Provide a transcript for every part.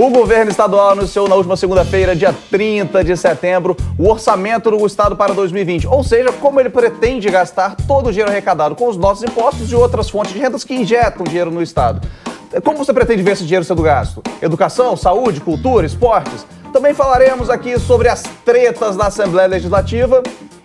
O governo estadual anunciou na última segunda-feira, dia 30 de setembro, o orçamento do estado para 2020. Ou seja, como ele pretende gastar todo o dinheiro arrecadado com os nossos impostos e outras fontes de rendas que injetam dinheiro no estado. Como você pretende ver esse dinheiro sendo gasto? Educação, saúde, cultura, esportes? Também falaremos aqui sobre as tretas da Assembleia Legislativa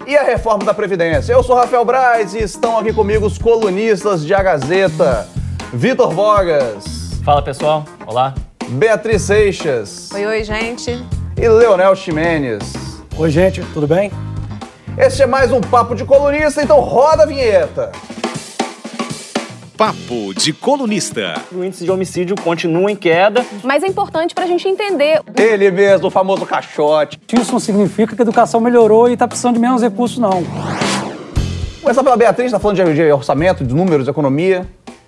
e a reforma da Previdência. Eu sou Rafael Braz e estão aqui comigo os colunistas de A Gazeta, Vitor Vogas. Fala pessoal, olá. Beatriz Seixas. Oi, oi, gente. E Leonel Ximenes. Oi, gente, tudo bem? Este é mais um Papo de Colunista, então roda a vinheta. Papo de Colunista. O índice de homicídio continua em queda. Mas é importante para a gente entender. Ele mesmo, o famoso caixote. Isso não significa que a educação melhorou e está precisando de menos recursos, não. Começar pela Beatriz, está falando de, de orçamento, de números, de economia.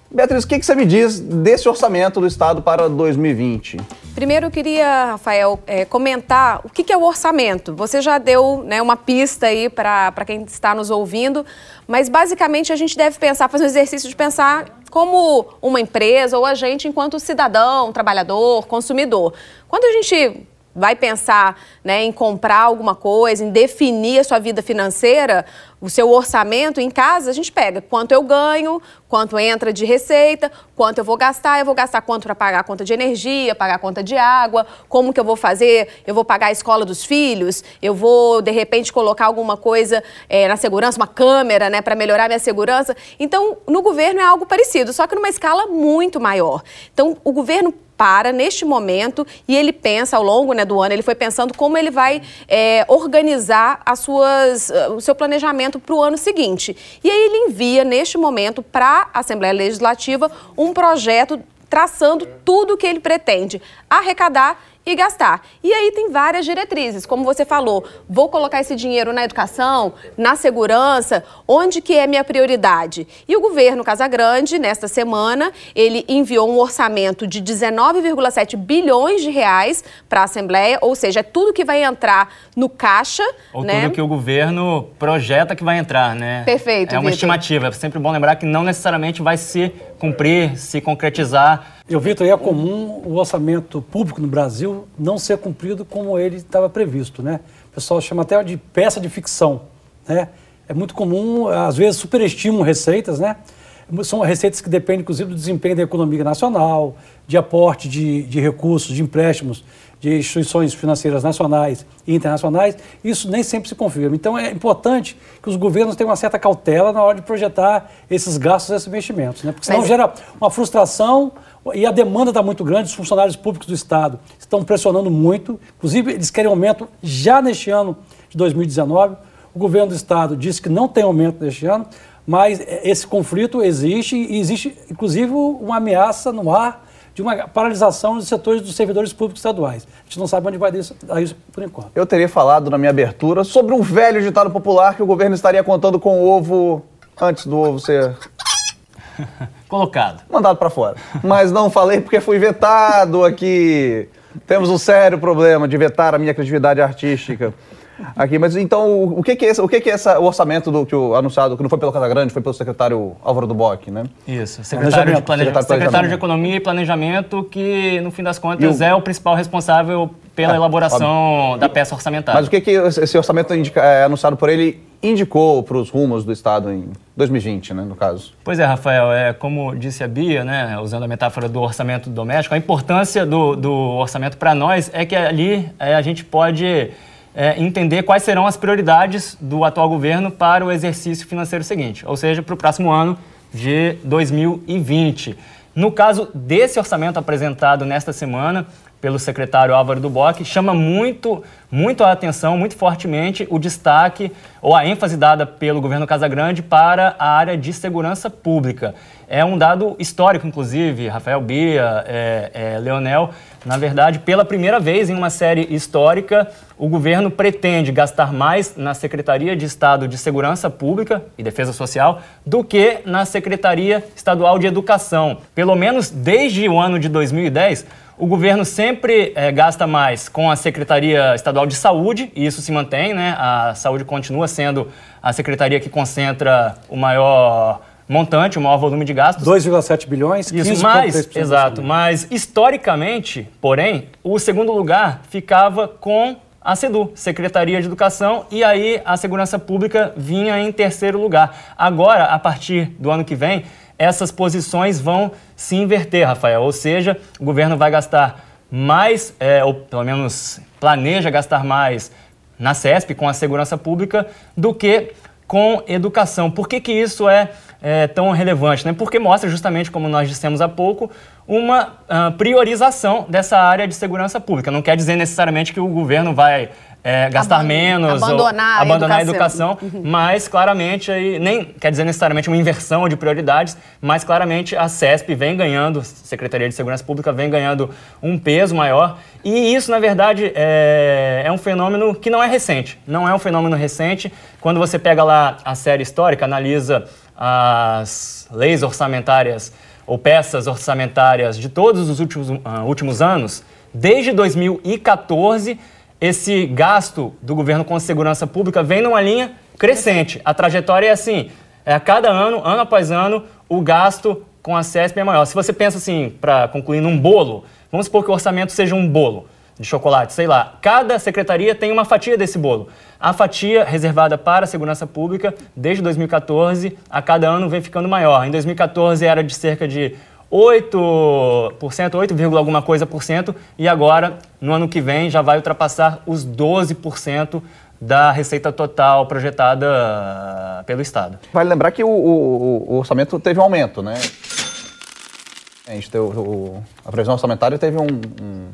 Beatriz, o que, você me diz desse orçamento do Estado para 2020? Primeiro, eu queria, Rafael, é, comentar o que, que, é o orçamento. Você já deu né, uma pista aí para quem está nos ouvindo, mas basicamente a gente deve pensar, fazer um exercício de pensar como uma empresa ou a gente enquanto cidadão, trabalhador, consumidor. Quando a gente vai pensar né, em comprar alguma coisa, em definir a sua vida financeira, o seu orçamento em casa, a gente pega quanto eu ganho, quanto entra de receita, quanto eu vou gastar, eu vou gastar quanto para pagar a conta de energia, pagar a conta de água, como que eu vou fazer, eu vou pagar a escola dos filhos, eu vou, de repente, colocar alguma coisa é, na segurança, uma câmera, né, para melhorar minha segurança. Então, no governo é algo parecido, só que numa escala muito maior. Então, o governo para neste momento e ele pensa ao longo né, do ano, ele foi pensando como ele vai é, organizar as suas, o seu planejamento para o ano seguinte. E aí ele envia, neste momento, para a Assembleia Legislativa um projeto traçando tudo o que ele pretende arrecadar e gastar. E aí tem várias diretrizes, como você falou, vou colocar esse dinheiro na educação, na segurança, onde que é minha prioridade? E o governo Casagrande, nesta semana, ele enviou um orçamento de 19,7 bilhões de reais para a Assembleia, ou seja, é tudo que vai entrar no caixa, ou né? tudo que o governo projeta que vai entrar, né? Perfeito. É uma Victor. estimativa, é sempre bom lembrar que não necessariamente vai se cumprir, se concretizar eu, Vitor, é comum o orçamento público no Brasil não ser cumprido como ele estava previsto, né? O pessoal chama até de peça de ficção, né? É muito comum, às vezes superestimam receitas, né? São receitas que dependem, inclusive, do desempenho da economia nacional, de aporte de, de recursos, de empréstimos de instituições financeiras nacionais e internacionais, isso nem sempre se confirma. Então é importante que os governos tenham uma certa cautela na hora de projetar esses gastos, esses investimentos, né? porque senão Mas... gera uma frustração e a demanda está muito grande, os funcionários públicos do Estado estão pressionando muito, inclusive eles querem aumento já neste ano de 2019. O governo do Estado disse que não tem aumento neste ano, mas esse conflito existe e existe, inclusive, uma ameaça no ar de uma paralisação dos setores dos servidores públicos estaduais. A gente não sabe onde vai isso, isso por enquanto. Eu teria falado na minha abertura sobre um velho ditado popular que o governo estaria contando com o ovo antes do ovo ser colocado. Mandado para fora. Mas não falei porque fui vetado aqui. Temos um sério problema de vetar a minha criatividade artística. Aqui, mas então, o que, que é, esse, o que, que é essa, o orçamento do, que o anunciado, que não foi pelo Casagrande, foi pelo secretário Álvaro Duboc, né? Isso, secretário, de, planejamento, secretário de Economia e Planejamento, que, no fim das contas, o... é o principal responsável pela é, elaboração óbvio. da peça orçamentária. Mas o que, que esse orçamento indica, é, anunciado por ele indicou para os rumos do Estado em 2020, né, no caso? Pois é, Rafael, é, como disse a Bia, né, usando a metáfora do orçamento doméstico, a importância do, do orçamento para nós é que ali é, a gente pode é, entender quais serão as prioridades do atual governo para o exercício financeiro seguinte, ou seja, para o próximo ano de 2020. No caso desse orçamento apresentado nesta semana pelo secretário Álvaro Duboc, chama muito, muito a atenção, muito fortemente, o destaque ou a ênfase dada pelo governo Casagrande para a área de segurança pública. É um dado histórico, inclusive, Rafael Bia, é, é, Leonel. Na verdade, pela primeira vez em uma série histórica, o governo pretende gastar mais na Secretaria de Estado de Segurança Pública e Defesa Social do que na Secretaria Estadual de Educação. Pelo menos desde o ano de 2010, o governo sempre é, gasta mais com a Secretaria Estadual de Saúde, e isso se mantém, né? A saúde continua sendo a secretaria que concentra o maior montante, o maior volume de gastos. 2,7 bilhões, Isso, mas, exato, mas historicamente, porém, o segundo lugar ficava com a SEDU, Secretaria de Educação, e aí a Segurança Pública vinha em terceiro lugar. Agora, a partir do ano que vem, essas posições vão se inverter, Rafael, ou seja, o governo vai gastar mais, é, ou pelo menos planeja gastar mais na CESP, com a segurança pública, do que com educação. Por que, que isso é, é tão relevante? Né? Porque mostra justamente, como nós dissemos há pouco, uma uh, priorização dessa área de segurança pública. Não quer dizer necessariamente que o governo vai é, gastar menos, abandonar, ou, abandonar a educação, a educação uhum. mas claramente, aí, nem quer dizer necessariamente uma inversão de prioridades, mas claramente a CESP vem ganhando, Secretaria de Segurança Pública vem ganhando um peso maior, e isso, na verdade, é, é um fenômeno que não é recente, não é um fenômeno recente. Quando você pega lá a série histórica, analisa as leis orçamentárias ou peças orçamentárias de todos os últimos, uh, últimos anos, desde 2014 esse gasto do governo com segurança pública vem numa linha crescente. A trajetória é assim: é a cada ano, ano após ano, o gasto com a CESP é maior. Se você pensa assim, para concluir, num bolo, vamos supor que o orçamento seja um bolo de chocolate, sei lá. Cada secretaria tem uma fatia desse bolo. A fatia reservada para a segurança pública, desde 2014, a cada ano vem ficando maior. Em 2014 era de cerca de 8%, 8, alguma coisa por cento, e agora, no ano que vem, já vai ultrapassar os 12% da receita total projetada pelo Estado. Vale lembrar que o, o, o orçamento teve um aumento, né? A, gente teve, o, a previsão orçamentária teve um, um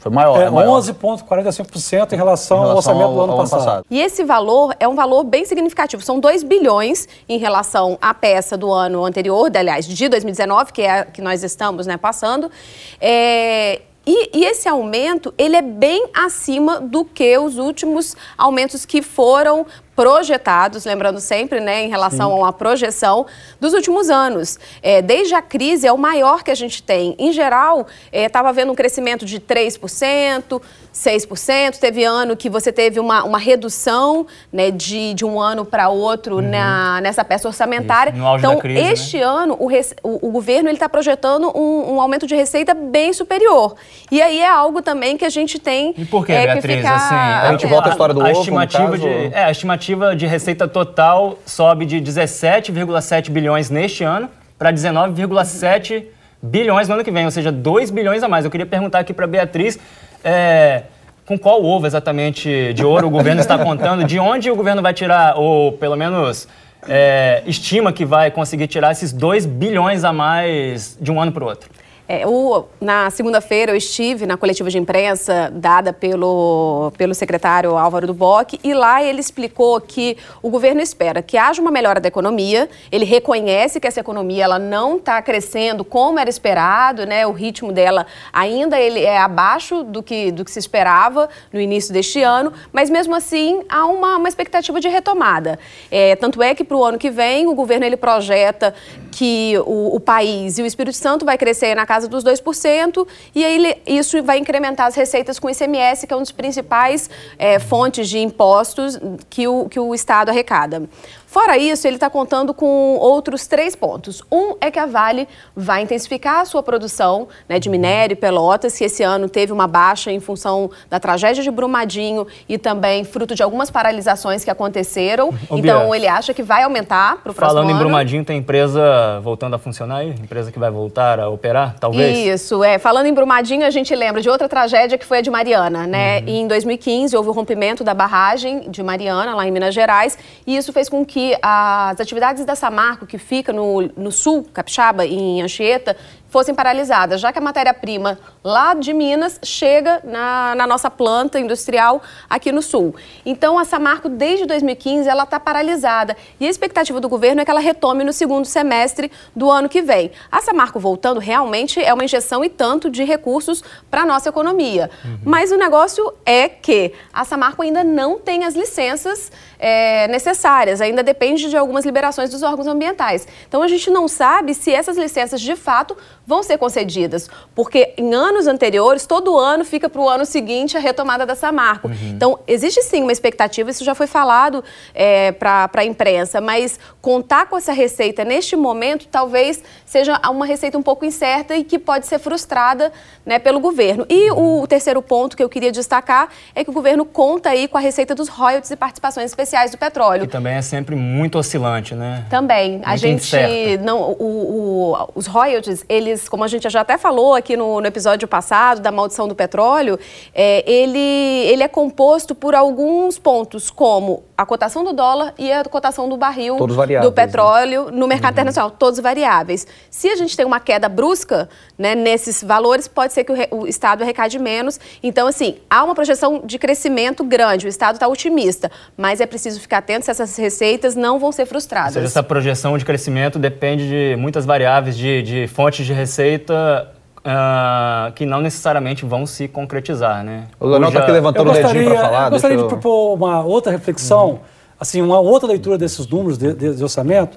foi maior. É, é 11,45% em relação, em relação ao orçamento ao, do ano, passado. passado. E esse valor é um valor bem significativo. São 2 bilhões em relação à peça do ano anterior, aliás, de 2019, que é a que nós estamos né, passando. É, e, e, esse aumento, ele é bem acima do que os últimos aumentos que foram projetados, lembrando sempre, né, em relação Sim. a uma projeção dos últimos anos. É, desde a crise é o maior que a gente tem. Em geral, estava é, havendo um crescimento de 3%, 6%. Teve ano que você teve uma, uma redução né, de, de um ano para outro uhum. na, nessa peça orçamentária. então, crise, né? este né? ano, o, o, o governo está projetando um, um, aumento de receita bem superior. E aí é algo também que a gente tem e por quê, é, Beatriz? que ficar... Assim, a gente volta à história do a ovo, estimativa de, é, a estimativa estimativa de receita total sobe de 17,7 bilhões neste ano para 19,7 bilhões no ano que vem, ou seja, 2 bilhões a mais. Eu queria perguntar aqui para a Beatriz. É, com qual ovo exatamente de ouro o governo está contando? De onde o governo vai tirar, ou pelo menos é, estima que vai conseguir tirar esses 2 bilhões a mais de um ano para o outro? É, o, na segunda-feira eu estive na coletiva de imprensa dada pelo, pelo secretário Álvaro do Boc e lá ele explicou que o governo espera que haja uma melhora da economia, ele reconhece que essa economia ela não está crescendo como era esperado, né? o ritmo dela ainda ele é abaixo do que, do que se esperava no início deste ano, mas mesmo assim há uma, uma expectativa de retomada. É, tanto é que para o ano que vem o governo ele projeta que o, o país e o Espírito Santo vai crescer na casa casa dos 2%, e aí isso vai incrementar as receitas com o ICMS, que é um dos principais é, fontes de impostos que o, que o Estado arrecada. Fora isso, ele está contando com outros três pontos. Um é que a Vale vai intensificar a sua produção né, de minério e pelotas, que esse ano teve uma baixa em função da tragédia de Brumadinho e também fruto de algumas paralisações que aconteceram. Ô, então, Bia, ele acha que vai aumentar para o próximo Falando ano. em Brumadinho, tem empresa voltando a funcionar aí? Empresa que vai voltar a operar, talvez? Isso, é. Falando em Brumadinho, a gente lembra de outra tragédia que foi a de Mariana, né? Uhum. Em 2015, houve o rompimento da barragem de Mariana, lá em Minas Gerais, e isso fez com que que as atividades da Samarco, que fica no, no sul, Capixaba, em Anchieta, fossem paralisadas, já que a matéria-prima lá de Minas chega na, na, nossa planta industrial aqui no sul. Então, a Samarco, desde 2015, ela está paralisada. E a expectativa do governo é que ela retome no segundo semestre do ano que vem. A Samarco voltando realmente é uma injeção e tanto de recursos para a nossa economia. Uhum. Mas o negócio é que a Samarco ainda não tem as licenças é, necessárias, ainda depende de algumas liberações dos órgãos ambientais. Então, a gente não sabe se essas licenças de fato vão ser concedidas, porque em anos anteriores, todo ano fica para o ano seguinte a retomada da Samarco. Uhum. Então, existe sim uma expectativa, isso já foi falado é, para a imprensa, mas contar com essa receita neste momento talvez seja uma receita um pouco incerta e que pode ser frustrada né, pelo governo. E o terceiro ponto que eu queria destacar é que o governo conta aí com a receita dos royalties e participações especiais do petróleo. Que também é sempre muito oscilante, né? Também. Muito a gente incerta. não. O, o, os royalties, eles, como a gente já até falou aqui no, no episódio passado da maldição do petróleo, é, ele, ele é composto por alguns pontos, como a cotação do dólar e a cotação do barril do né? petróleo né? no mercado uhum. internacional, todos variáveis. Se a gente tem uma queda brusca né, nesses valores, pode ser que o, o Estado arrecade menos. Então, assim, há uma projeção de crescimento grande, o Estado está otimista, mas é preciso ficar atento se essas receitas não vão ser frustradas. Ou seja, essa projeção de crescimento depende de muitas variáveis, de, de fontes de receita Uh, que não necessariamente vão se concretizar, né? O Leonel está aqui levantando o dedinho para falar. Eu gostaria eu... de propor uma outra reflexão, uhum. assim, uma outra leitura desses números de, de, de, orçamento,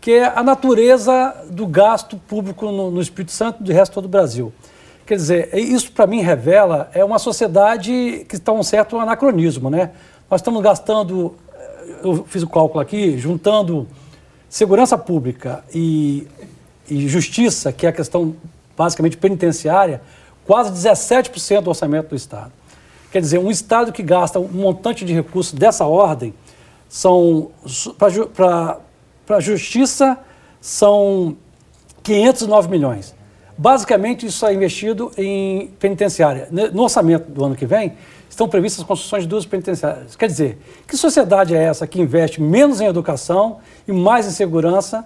que é a natureza do gasto público no, no Espírito Santo e do resto do Brasil. Quer dizer, isso para mim revela é uma sociedade que está um certo anacronismo, né? Nós estamos gastando, eu fiz o cálculo aqui, juntando segurança pública e, e justiça, que é a questão basicamente penitenciária, quase 17% do orçamento do Estado. Quer dizer, um Estado que gasta um montante de recursos dessa ordem, são para a justiça são 509 milhões. Basicamente, isso é investido em penitenciária. No orçamento do ano que vem, estão previstas as construções de duas penitenciárias. Quer dizer, que sociedade é essa que investe menos em educação e mais em segurança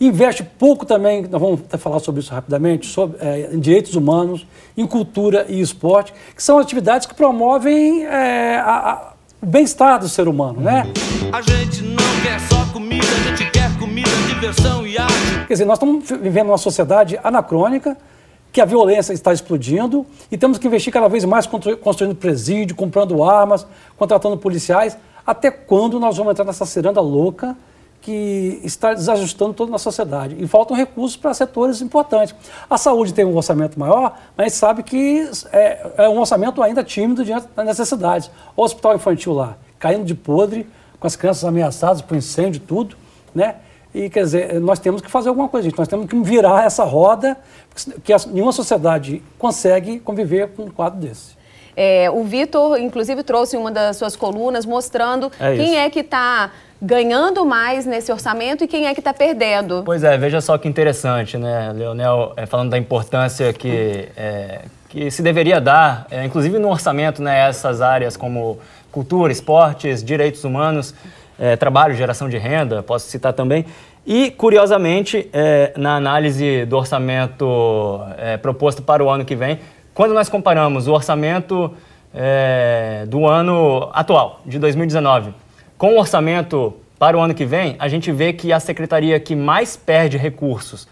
Investe pouco também, nós vamos falar sobre isso rapidamente, sobre é, em direitos humanos, em cultura e esporte, que são atividades que promovem é, a, a, o bem-estar do ser humano, né? A gente não quer só comida, a gente quer comida, diversão e arte. Quer dizer, nós estamos vivendo uma sociedade anacrônica, que a violência está explodindo e temos que investir cada vez mais construindo presídio, comprando armas, contratando policiais. Até quando nós vamos entrar nessa ciranda louca que está desajustando toda a sociedade. E faltam recursos para setores importantes. A saúde tem um orçamento maior, mas sabe que é, é um orçamento ainda tímido diante das necessidades. O hospital infantil lá, caindo de podre, com as crianças ameaçadas por incêndio, tudo, né? E quer dizer, nós temos que fazer alguma coisa, gente. Nós temos que virar essa roda, que nenhuma sociedade consegue conviver com um quadro desse. É, o Vitor, inclusive, trouxe uma das suas colunas mostrando é quem é que está ganhando mais nesse orçamento e quem é que está perdendo. Pois é, veja só que interessante, né, Leonel, é, falando da importância que, é, que se deveria dar, é, inclusive no orçamento, né, essas áreas como cultura, esportes, direitos humanos, é, trabalho, geração de renda, posso citar também. E, curiosamente, é, na análise do orçamento é, proposto para o ano que vem, quando nós comparamos o orçamento do ano atual, de 2019, com o orçamento para o ano que vem, a gente vê que a secretaria que mais perde recursos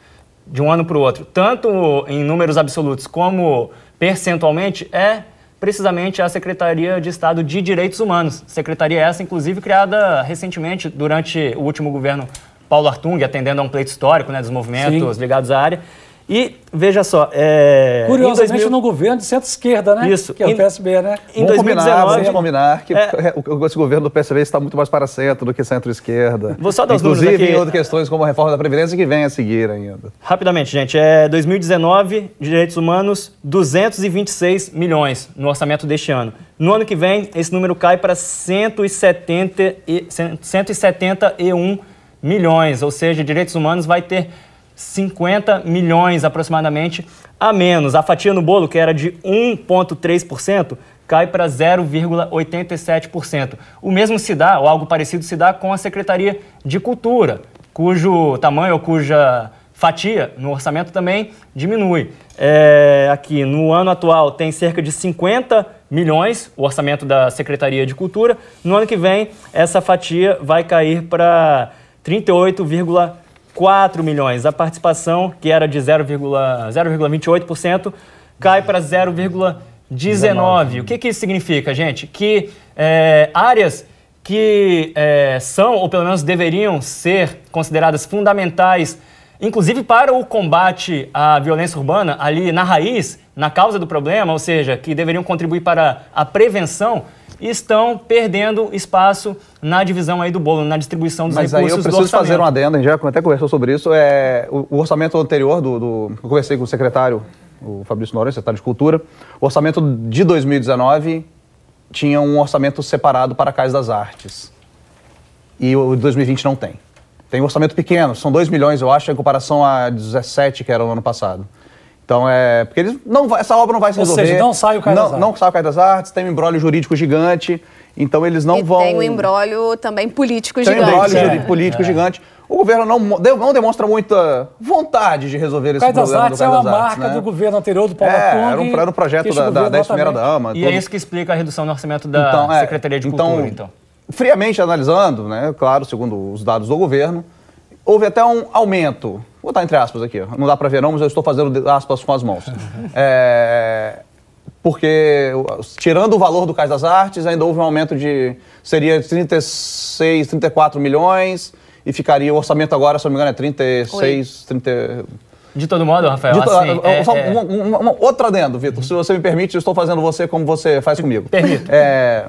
de um ano para o outro, tanto em números absolutos como percentualmente, é precisamente a Secretaria de Estado de Direitos Humanos. Secretaria essa, inclusive, criada recentemente durante o último governo Paulo Artung, atendendo a um pleito histórico né, dos movimentos Sim. ligados à área. E veja só. É, Curiosamente 2000... no governo de centro-esquerda, né? Isso. Que é o PSB, né? Em vamos 2019. Combinar, combinar que é... esse governo do PSB está muito mais para centro do que centro-esquerda. Vou só dar os Inclusive em outras questões como a reforma da Previdência que vem a seguir ainda. Rapidamente, gente. É 2019, direitos humanos, 226 milhões no orçamento deste ano. No ano que vem, esse número cai para 170 e, 171 milhões, ou seja, direitos humanos vai ter 50 milhões aproximadamente a menos. A fatia no bolo, que era de 1,3%, cai para 0,87%. O mesmo se dá, ou algo parecido se dá com a Secretaria de Cultura, cujo tamanho ou cuja fatia no orçamento também diminui. É, aqui, no ano atual, tem cerca de 50 milhões o orçamento da Secretaria de Cultura. No ano que vem, essa fatia vai cair para 38,5%. 4 milhões. A participação, que era de 0,28%, cai para 0,19%. O que, que isso significa, gente? Que é, áreas que é, são, ou pelo menos deveriam ser consideradas fundamentais inclusive para o combate à violência urbana, ali na raiz, na causa do problema, ou seja, que deveriam contribuir para a prevenção, estão perdendo espaço na divisão aí do bolo, na distribuição dos Mas recursos aí eu preciso fazer um adendo, a gente já até conversou sobre isso, é, o, o orçamento anterior do, do... Eu conversei com o secretário, o Fabrício Noronha, secretário de Cultura, o orçamento de 2019 tinha um orçamento separado para a Casa das Artes. E o de 2020 não tem. Tem um orçamento pequeno, são 2 milhões, eu acho, em comparação a 17 que era no ano passado. Então é. Porque eles não vai, essa obra não vai se Ou resolver. seja, não sai o Cais não, das Artes. Não sai o Cais das Artes, tem um embrólio jurídico gigante. Então eles não e vão. tem um embrólio também político Tem um gigante. embrólio né? jurídico político gigante. O governo não, não demonstra muita vontade de resolver O esse das problema Artes do é Cais uma das Artes, marca né? do governo anterior do Paulo É, era um, era um projeto da, da governo 10 primeira dama. E tudo. é isso que explica a redução no orçamento da Então, é, Secretaria de então, Cultura, então. Friamente analisando, né, claro, segundo os dados do governo, houve até um aumento. Vou botar entre aspas aqui, não dá para ver não, mas eu estou fazendo aspas com as mãos. É, porque, tirando o valor do Cais das Artes, ainda houve um aumento de, seria 36, 34 milhões, e ficaria, o orçamento agora, se eu não me engano, é 36, 30... De todo modo, Rafael, De to- assim, é- só é- um- um- um- outro adendo, Vitor, se você me permite, eu estou fazendo você como você faz comigo. Permito. É,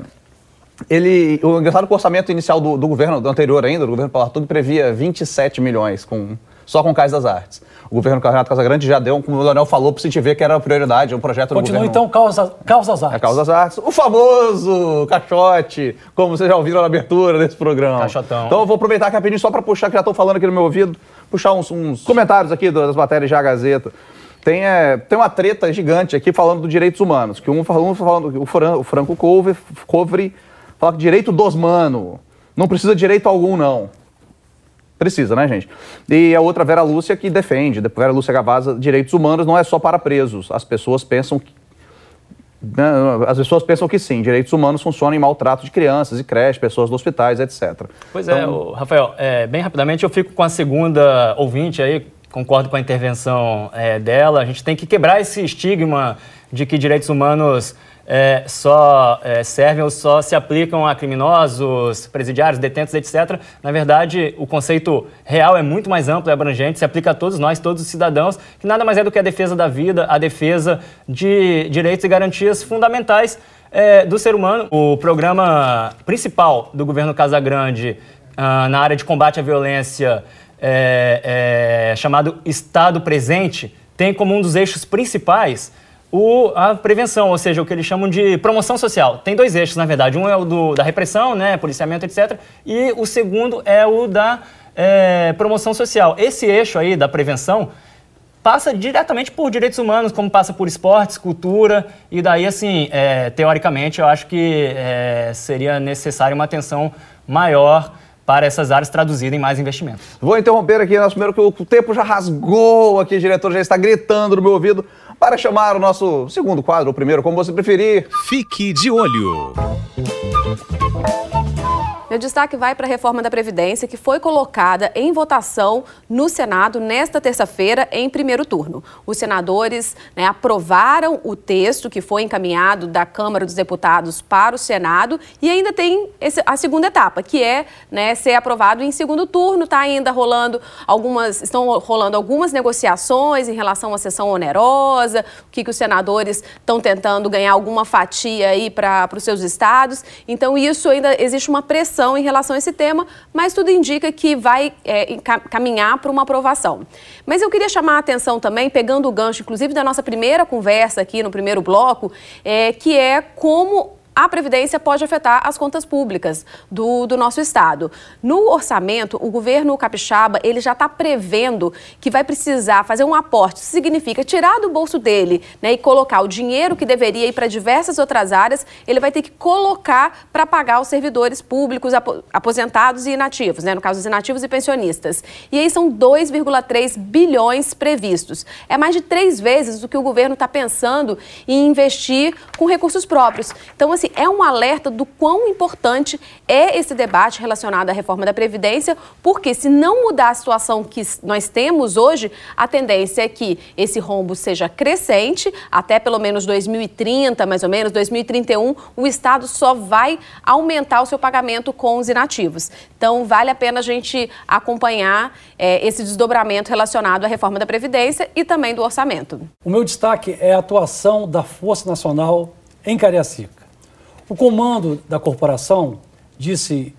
ele, o engraçado é que o orçamento inicial do, do governo do anterior ainda, do governo Paulo Artung, previa 27 milhões com, só com Cais das Artes. O governo Renato Casagrande já deu, como o Leonel falou, para sentir ver que era prioridade, um projeto do Continua governo. então Causa, Causa das É a Artes. artes. O famoso caixote, como vocês já ouviram na abertura desse programa. Caixotão. Então eu vou aproveitar rapidinho só para puxar, que já estão falando aqui no meu ouvido, puxar uns, uns comentários aqui das matérias da Gazeta. Tem, é, tem uma treta gigante aqui falando dos direitos humanos. Que um falando, falando o, Fran, o Franco Couve, Covre fala que direito dos mano. Não precisa de direito algum, não. Precisa, né, gente? E a outra, Vera Lúcia, que defende, Vera Lúcia Gavaza, direitos humanos não é só para presos. As pessoas pensam que. né, As pessoas pensam que sim, direitos humanos funcionam em maltrato de crianças e creches, pessoas dos hospitais, etc. Pois é, o- Rafael, é, bem rapidamente eu fico com a segunda ouvinte aí, concordo com a intervenção é, dela. A gente tem que quebrar esse estigma de que direitos humanos é, só é, servem ou só se aplicam a criminosos, presidiários, detentos, etc. Na verdade, o conceito real é muito mais amplo e abrangente, se aplica a todos nós, todos os cidadãos, que nada mais é do que a defesa da vida, a defesa de direitos e garantias fundamentais é, do ser humano. O programa principal do governo Casagrande ah, na área de combate à violência, é, é, chamado Estado Presente, tem como um dos eixos principais o, a prevenção, ou seja, o que eles chamam de promoção social. Tem dois eixos, na verdade. Um é o do, da repressão, né, policiamento, etc. E o segundo é o da é, promoção social. Esse eixo aí da prevenção passa diretamente por direitos humanos, como passa por esportes, cultura, e daí, assim, é, teoricamente, eu acho que é, seria necessária uma atenção maior para essas áreas traduzida em mais investimentos. Vou interromper aqui nosso primeiro, que o tempo já rasgou aqui, diretor já está gritando no meu ouvido, para chamar o nosso segundo quadro, o primeiro, como você preferir. Fique de olho. Meu destaque vai para a reforma da Previdência, que foi colocada em votação no Senado nesta terça-feira, em primeiro turno. Os senadores né, aprovaram o texto que foi encaminhado da Câmara dos Deputados para o Senado e ainda tem esse- a segunda etapa, que é né, ser aprovado em segundo turno. Está ainda rolando algumas, estão rolando algumas negociações em relação à sessão onerosa, o que, que os senadores estão tentando ganhar alguma fatia aí para os seus estados. Então, isso ainda existe uma pressão em relação a esse tema, mas tudo indica que vai é, caminhar para uma aprovação. Mas eu queria chamar a atenção também, pegando o gancho, inclusive, da nossa primeira conversa aqui no primeiro bloco, é, que é como a Previdência pode afetar as contas públicas do, do nosso Estado. No orçamento, o governo capixaba ele já está prevendo que vai precisar fazer um aporte. Significa tirar do bolso dele né, e colocar o dinheiro que deveria ir para diversas outras áreas, ele vai ter que colocar para pagar os servidores públicos apo- aposentados e inativos, né, no caso, os inativos e pensionistas. E aí são 2,3 bilhões previstos. É mais de três vezes o que o governo está pensando em investir com recursos próprios. Então, assim, assim, é um alerta do quão importante é esse debate relacionado à reforma da Previdência, porque se não mudar a situação que nós temos hoje, a tendência é que esse rombo seja crescente, até pelo menos 2030, mais ou menos, 2031, o Estado só vai aumentar o seu pagamento com os inativos. Então, vale a pena a gente acompanhar é, esse desdobramento relacionado à reforma da Previdência e também do orçamento. O meu destaque é a atuação da Força Nacional em Cariacica. O comando da corporação disse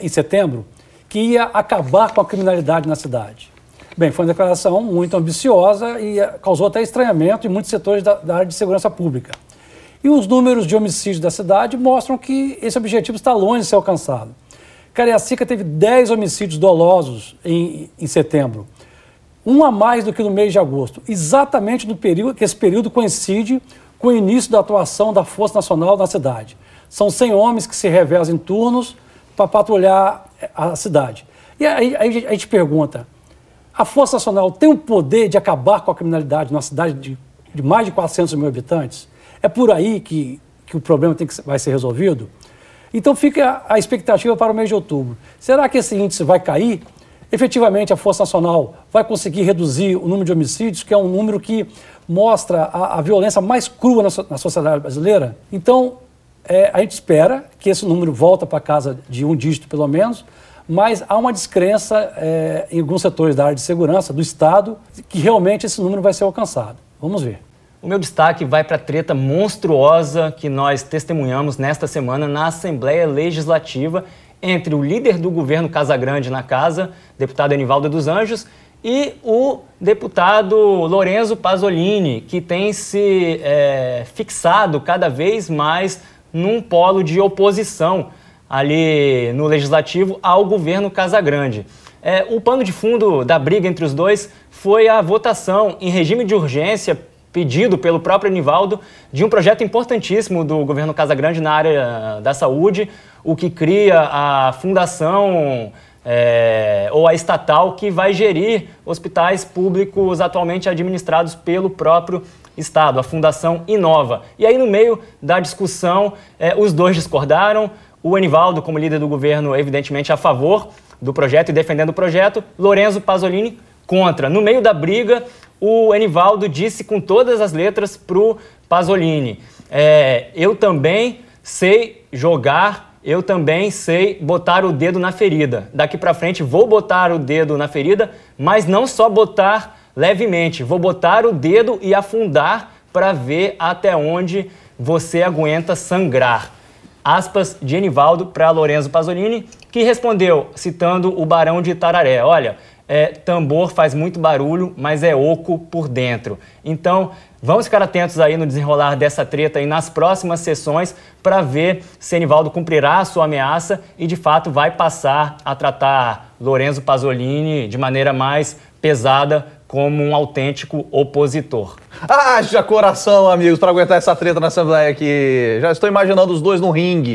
em setembro que ia acabar com a criminalidade na cidade. Bem, foi uma declaração muito ambiciosa e causou até estranhamento em muitos setores da, da área de segurança pública. E os números de homicídios da cidade mostram que esse objetivo está longe de ser alcançado. Cariacica teve 10 homicídios dolosos em, em setembro, um a mais do que no mês de agosto, exatamente no período que esse período coincide com o início da atuação da Força Nacional na cidade. São 100 homens que se revezam em turnos para patrulhar a cidade. E aí, aí, a gente pergunta: a Força Nacional tem o poder de acabar com a criminalidade numa cidade de, de mais de 400 mil habitantes? É por aí que, que o problema tem que, vai ser resolvido? Então fica a expectativa para o mês de outubro. Será que esse índice vai cair? Efetivamente, a Força Nacional vai conseguir reduzir o número de homicídios, que é um número que mostra a, a violência mais crua na, na sociedade brasileira? Então, é, a gente espera que esse número volta para casa de um dígito, pelo menos, mas há uma descrença é, em alguns setores da área de segurança do Estado que realmente esse número vai ser alcançado. Vamos ver. O meu destaque vai para a treta monstruosa que nós testemunhamos nesta semana na Assembleia Legislativa entre o líder do governo Casagrande na casa, deputado Enivaldo dos Anjos, e o deputado Lorenzo Pasolini, que tem se é, fixado cada vez mais num polo de oposição ali no legislativo ao governo Casagrande. É, o pano de fundo da briga entre os dois foi a votação em regime de urgência pedido pelo próprio Anivaldo de um projeto importantíssimo do governo Casagrande na área da saúde, o que cria a fundação é, ou a estatal que vai gerir hospitais públicos atualmente administrados pelo próprio Estado, a Fundação Inova. E aí, no meio da discussão, é, os dois discordaram. O Anivaldo, como líder do governo, evidentemente a favor do projeto e defendendo o projeto. Lorenzo Pasolini contra. No meio da briga, o Enivaldo disse com todas as letras para o Pasolini: é, Eu também sei jogar, eu também sei botar o dedo na ferida. Daqui para frente vou botar o dedo na ferida, mas não só botar levemente, vou botar o dedo e afundar para ver até onde você aguenta sangrar. Aspas de Enivaldo para Lorenzo Pasolini, que respondeu, citando o Barão de Itararé: Olha, é, tambor faz muito barulho, mas é oco por dentro. Então, vamos ficar atentos aí no desenrolar dessa treta e nas próximas sessões para ver se Enivaldo cumprirá a sua ameaça e de fato vai passar a tratar Lorenzo Pasolini de maneira mais pesada como um autêntico opositor. Haja coração, amigos, para aguentar essa treta na Assembleia aqui. Já estou imaginando os dois no ringue,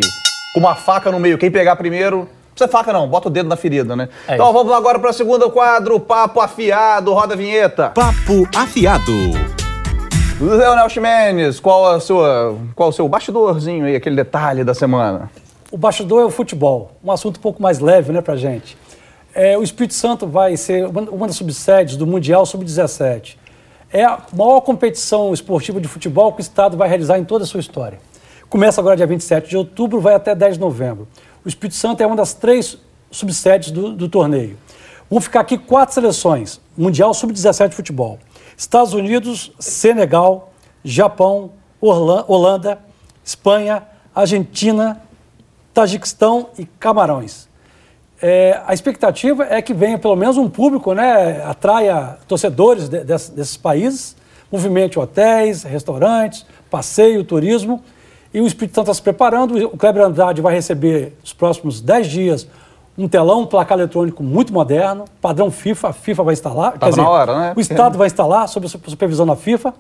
com uma faca no meio. Quem pegar primeiro precisa faca não, bota o dedo na ferida, né? É então vamos agora para o segundo quadro, Papo Afiado, roda a vinheta. Papo Afiado. Leonel Ximenes, qual, a sua, qual o seu bastidorzinho aí, aquele detalhe da semana? O bastidor é o futebol, um assunto um pouco mais leve, né, pra gente. É, o Espírito Santo vai ser uma das subsedes do Mundial Sub-17. É a maior competição esportiva de futebol que o Estado vai realizar em toda a sua história. Começa agora dia 27 de outubro, vai até 10 de novembro. O Espírito Santo é uma das três subsedes do, do torneio. Vão ficar aqui quatro seleções: Mundial Sub-17 de futebol. Estados Unidos, Senegal, Japão, Holanda, Espanha, Argentina, Tajiquistão e Camarões. É, a expectativa é que venha pelo menos um público, né, atraia torcedores de, desses países, movimente hotéis, restaurantes, passeio, turismo e o Espírito Santo está se preparando. O Kleber Andrade vai receber nos próximos 10 dias um telão, um placar eletrônico muito moderno, padrão FIFA, a FIFA vai instalar. Tá quer dizer, hora, né? O Estado vai instalar, sob a supervisão da FIFA,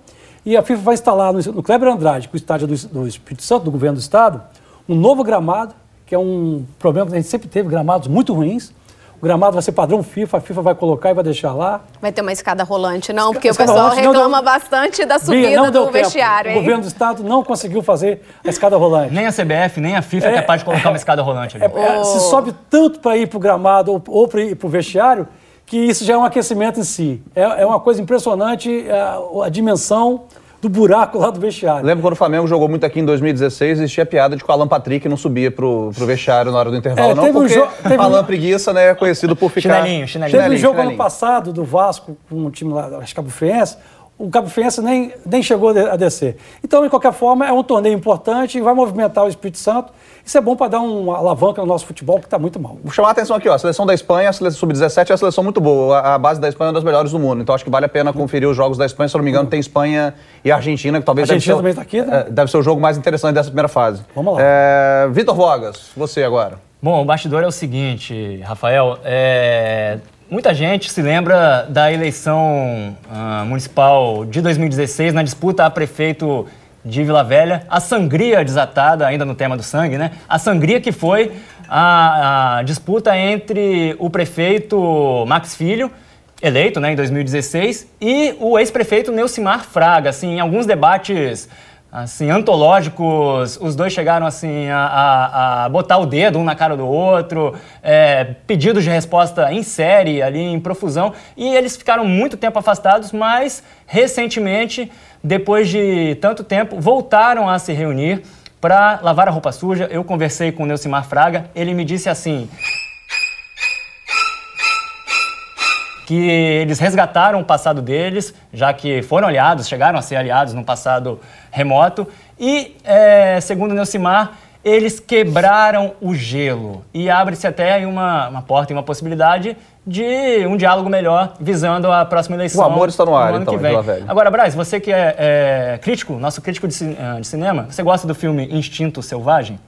e a FIFA vai instalar no, no Kleber Andrade, com o estádio do, do Espírito Santo, do governo do Estado, um novo gramado, que é um problema que a gente sempre teve, gramados muito ruins, O gramado vai ser padrão FIFA, a FIFA vai colocar e vai deixar lá. Vai ter uma escada rolante, não, porque Escada o pessoal rolante reclama deu- bastante da subida do tempo. vestiário, O hein? governo do estado não conseguiu fazer a escada rolante. Nem a CBF, nem a FIFA é, É, capaz de colocar uma escada rolante ali. É, é, Se sobe tanto para ir para o gramado ou, ou para ir para o vestiário, que isso já é um aquecimento em si. É, é uma coisa impressionante é, a, a dimensão do buraco lá do vestiário. Lembro quando o Flamengo jogou muito aqui em 2016, existia piada de que o Alan Patrick não subia pro, pro vestiário na hora do intervalo, É, não, teve um porque jo- teve um- Alan Preguiça, né, é conhecido por ficar... Chinelinho, chinelinho. Teve um jogo ano chinelinho. passado do Vasco com um time lá, acho que Cabo Friense, o Cabo Friense nem, nem chegou a descer. Então, de qualquer forma, é um torneio importante, vai movimentar o Espírito Santo. Isso é bom para dar uma alavanca no nosso futebol, que está muito mal. Vou chamar a atenção aqui, ó. A seleção da Espanha, a seleção sub-17 é uma seleção muito boa. A, a base da Espanha é uma das melhores do mundo. Então acho que vale a pena conferir os jogos da Espanha. Se eu não me engano, tem Espanha e Argentina, que talvez Argentina deve, também ser, tá aqui, né? é, deve ser o jogo mais interessante dessa primeira fase. Vamos lá. É, Vitor Vogas, você agora. Bom, o bastidor é o seguinte, Rafael. é, Muita gente se lembra da eleição ah, municipal de 2016 na disputa a prefeito de Vila Velha. A sangria desatada, ainda no tema do sangue, né? A sangria que foi a, a disputa entre o prefeito Max Filho, eleito né, em 2016, e o ex-prefeito Neucimar Fraga. Assim, em alguns debates assim, antológicos, os dois chegaram assim a, a- a botar o dedo um na cara do outro, é, pedidos de resposta em série ali, em profusão, e eles ficaram muito tempo afastados, mas recentemente, depois de tanto tempo, voltaram a se reunir para lavar a roupa suja. Eu conversei com o Neucimar Fraga, ele me disse assim, que eles resgataram o passado deles, já que foram aliados, chegaram a ser aliados no passado remoto. E, é, segundo Neucimar, eles quebraram o gelo. E abre-se até aí uma, uma porta e uma possibilidade de um diálogo melhor visando a próxima eleição. O amor está no ar, ano então, que em vem. Vila Velha. Agora, Braz, você que é, é crítico, nosso crítico de, ah, de cinema, você gosta do filme Instinto Selvagem?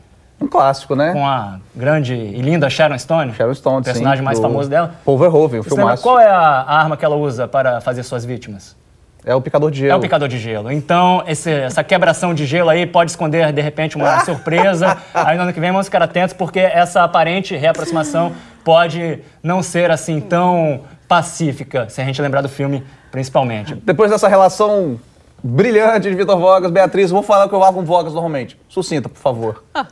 Um clássico, né? Com a grande e linda Sharon Stone? Sharon Stone, o personagem sim, mais famoso dela. Paul Verhoeven, o filmaço. qual é a a arma que ela usa para fazer suas vítimas? É o picador de gelo. É o picador de gelo. Então, esse- essa quebração de gelo aí pode esconder, de repente, uma surpresa. Aí no ano que vem vamos ficar atentos, porque essa aparente reaproximação pode não ser assim tão pacífica, se a gente lembrar do filme, principalmente. Depois dessa relação brilhante de Vitor Vogas, Beatriz, vou falar o que eu falo com Vogas normalmente. Sucinta, por favor.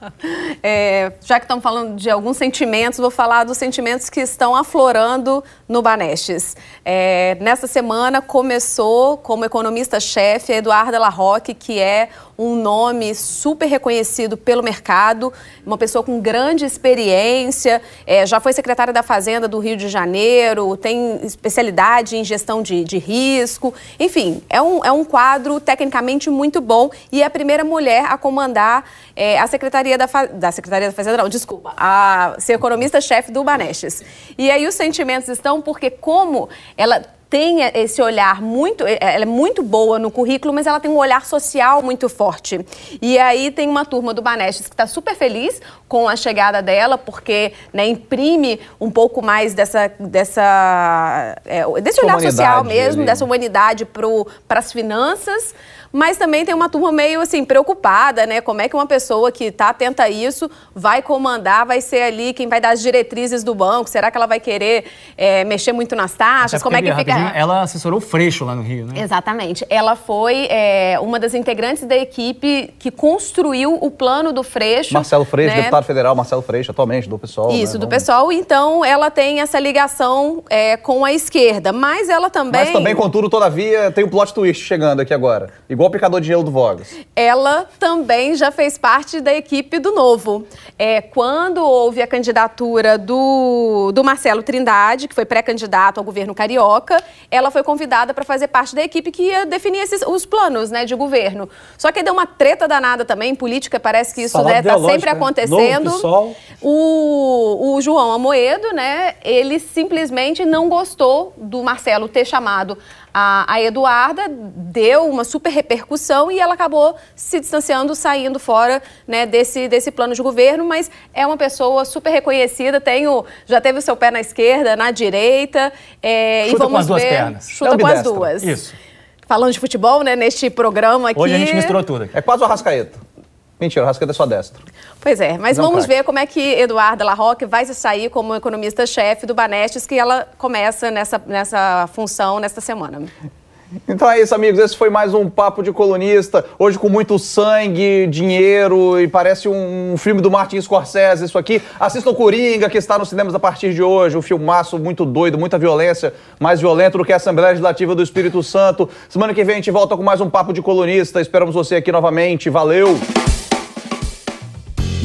É, já que estamos falando de alguns sentimentos, vou falar dos sentimentos que estão aflorando no Banestes. É, nessa semana começou como economista-chefe a Eduarda Larroque, que é um nome super reconhecido pelo mercado, uma pessoa com grande experiência, é, já foi secretária da Fazenda do Rio de Janeiro, tem especialidade em gestão de, de risco, enfim, é um, é um quadro tecnicamente muito bom e é a primeira mulher a comandar é, a Secretaria da, Fa- da Secretaria da Fazenda, não, desculpa, a ser economista-chefe do Banestes. E aí os sentimentos estão porque como ela tem esse olhar muito, ela é muito boa no currículo, mas ela tem um olhar social muito forte. E aí tem uma turma do Banestes que está super feliz com a chegada dela, porque né, imprime um pouco mais dessa, dessa é, desse olhar Humanidade social mesmo, ali. dessa humanidade para as finanças. Mas também tem uma turma meio assim preocupada, né? Como é que uma pessoa que está atenta a isso vai comandar, vai ser ali quem vai dar as diretrizes do banco? Será que ela vai querer é, mexer muito nas taxas? Como é que fica? Ela assessorou o Freixo lá no Rio, né? Exatamente. Ela foi é, uma das integrantes da equipe que construiu o plano do Freixo. Marcelo Freixo, né? deputado federal Marcelo Freixo, atualmente, do PSOL. Isso, né? do pessoal. Então, ela tem essa ligação é, com a esquerda. Mas ela também. Mas também, contudo, todavia, tem o plot twist chegando aqui agora. Igual o picador de gelo do Vogas. ela também já fez parte da equipe do Novo. É, quando houve a candidatura do, do Marcelo Trindade, que foi pré-candidato ao governo carioca, ela foi convidada para fazer parte da equipe que ia definir esses, os planos né, de governo. Só que deu uma treta danada também, em política, parece que isso está ideológica, sempre né? acontecendo. Novo. O, o João Amoedo, né, ele simplesmente não gostou do Marcelo ter chamado a, a Eduarda, deu uma super repercussão e ela acabou se distanciando, saindo fora né, desse, desse plano de governo, mas é uma pessoa super reconhecida, tem o, já teve o seu pé na esquerda, na direita. é, e Chuta com vamos as duas ver- pernas. Chuta É com as duas. Isso. Falando de futebol, né, neste programa aqui. Hoje a gente misturou tudo. É quase o Arrascaeta. Mentira, o Rascaeta é só destro. Pois é, mas vamos ver como é que Eduarda Larroque vai se sair como economista-chefe do Banestes, que ela começa nessa, nessa função nesta semana. Então é isso, amigos. Esse foi mais um Papo de Colunista. Hoje com muito sangue, dinheiro e parece um, um filme do Martin Scorsese. Isso aqui. Assistam Coringa, que está nos cinemas a partir de hoje. Um filmaço muito doido, muita violência. Mais violento do que a Assembleia Legislativa do Espírito Santo. Semana que vem a gente volta com mais um Papo de Colunista. Esperamos você aqui novamente. Valeu!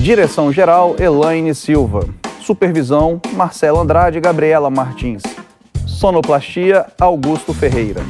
Direção-geral, Elaine Silva. Supervisão, Marcelo Andrade e Gabriela Martins. Sonoplastia, Augusto Ferreira.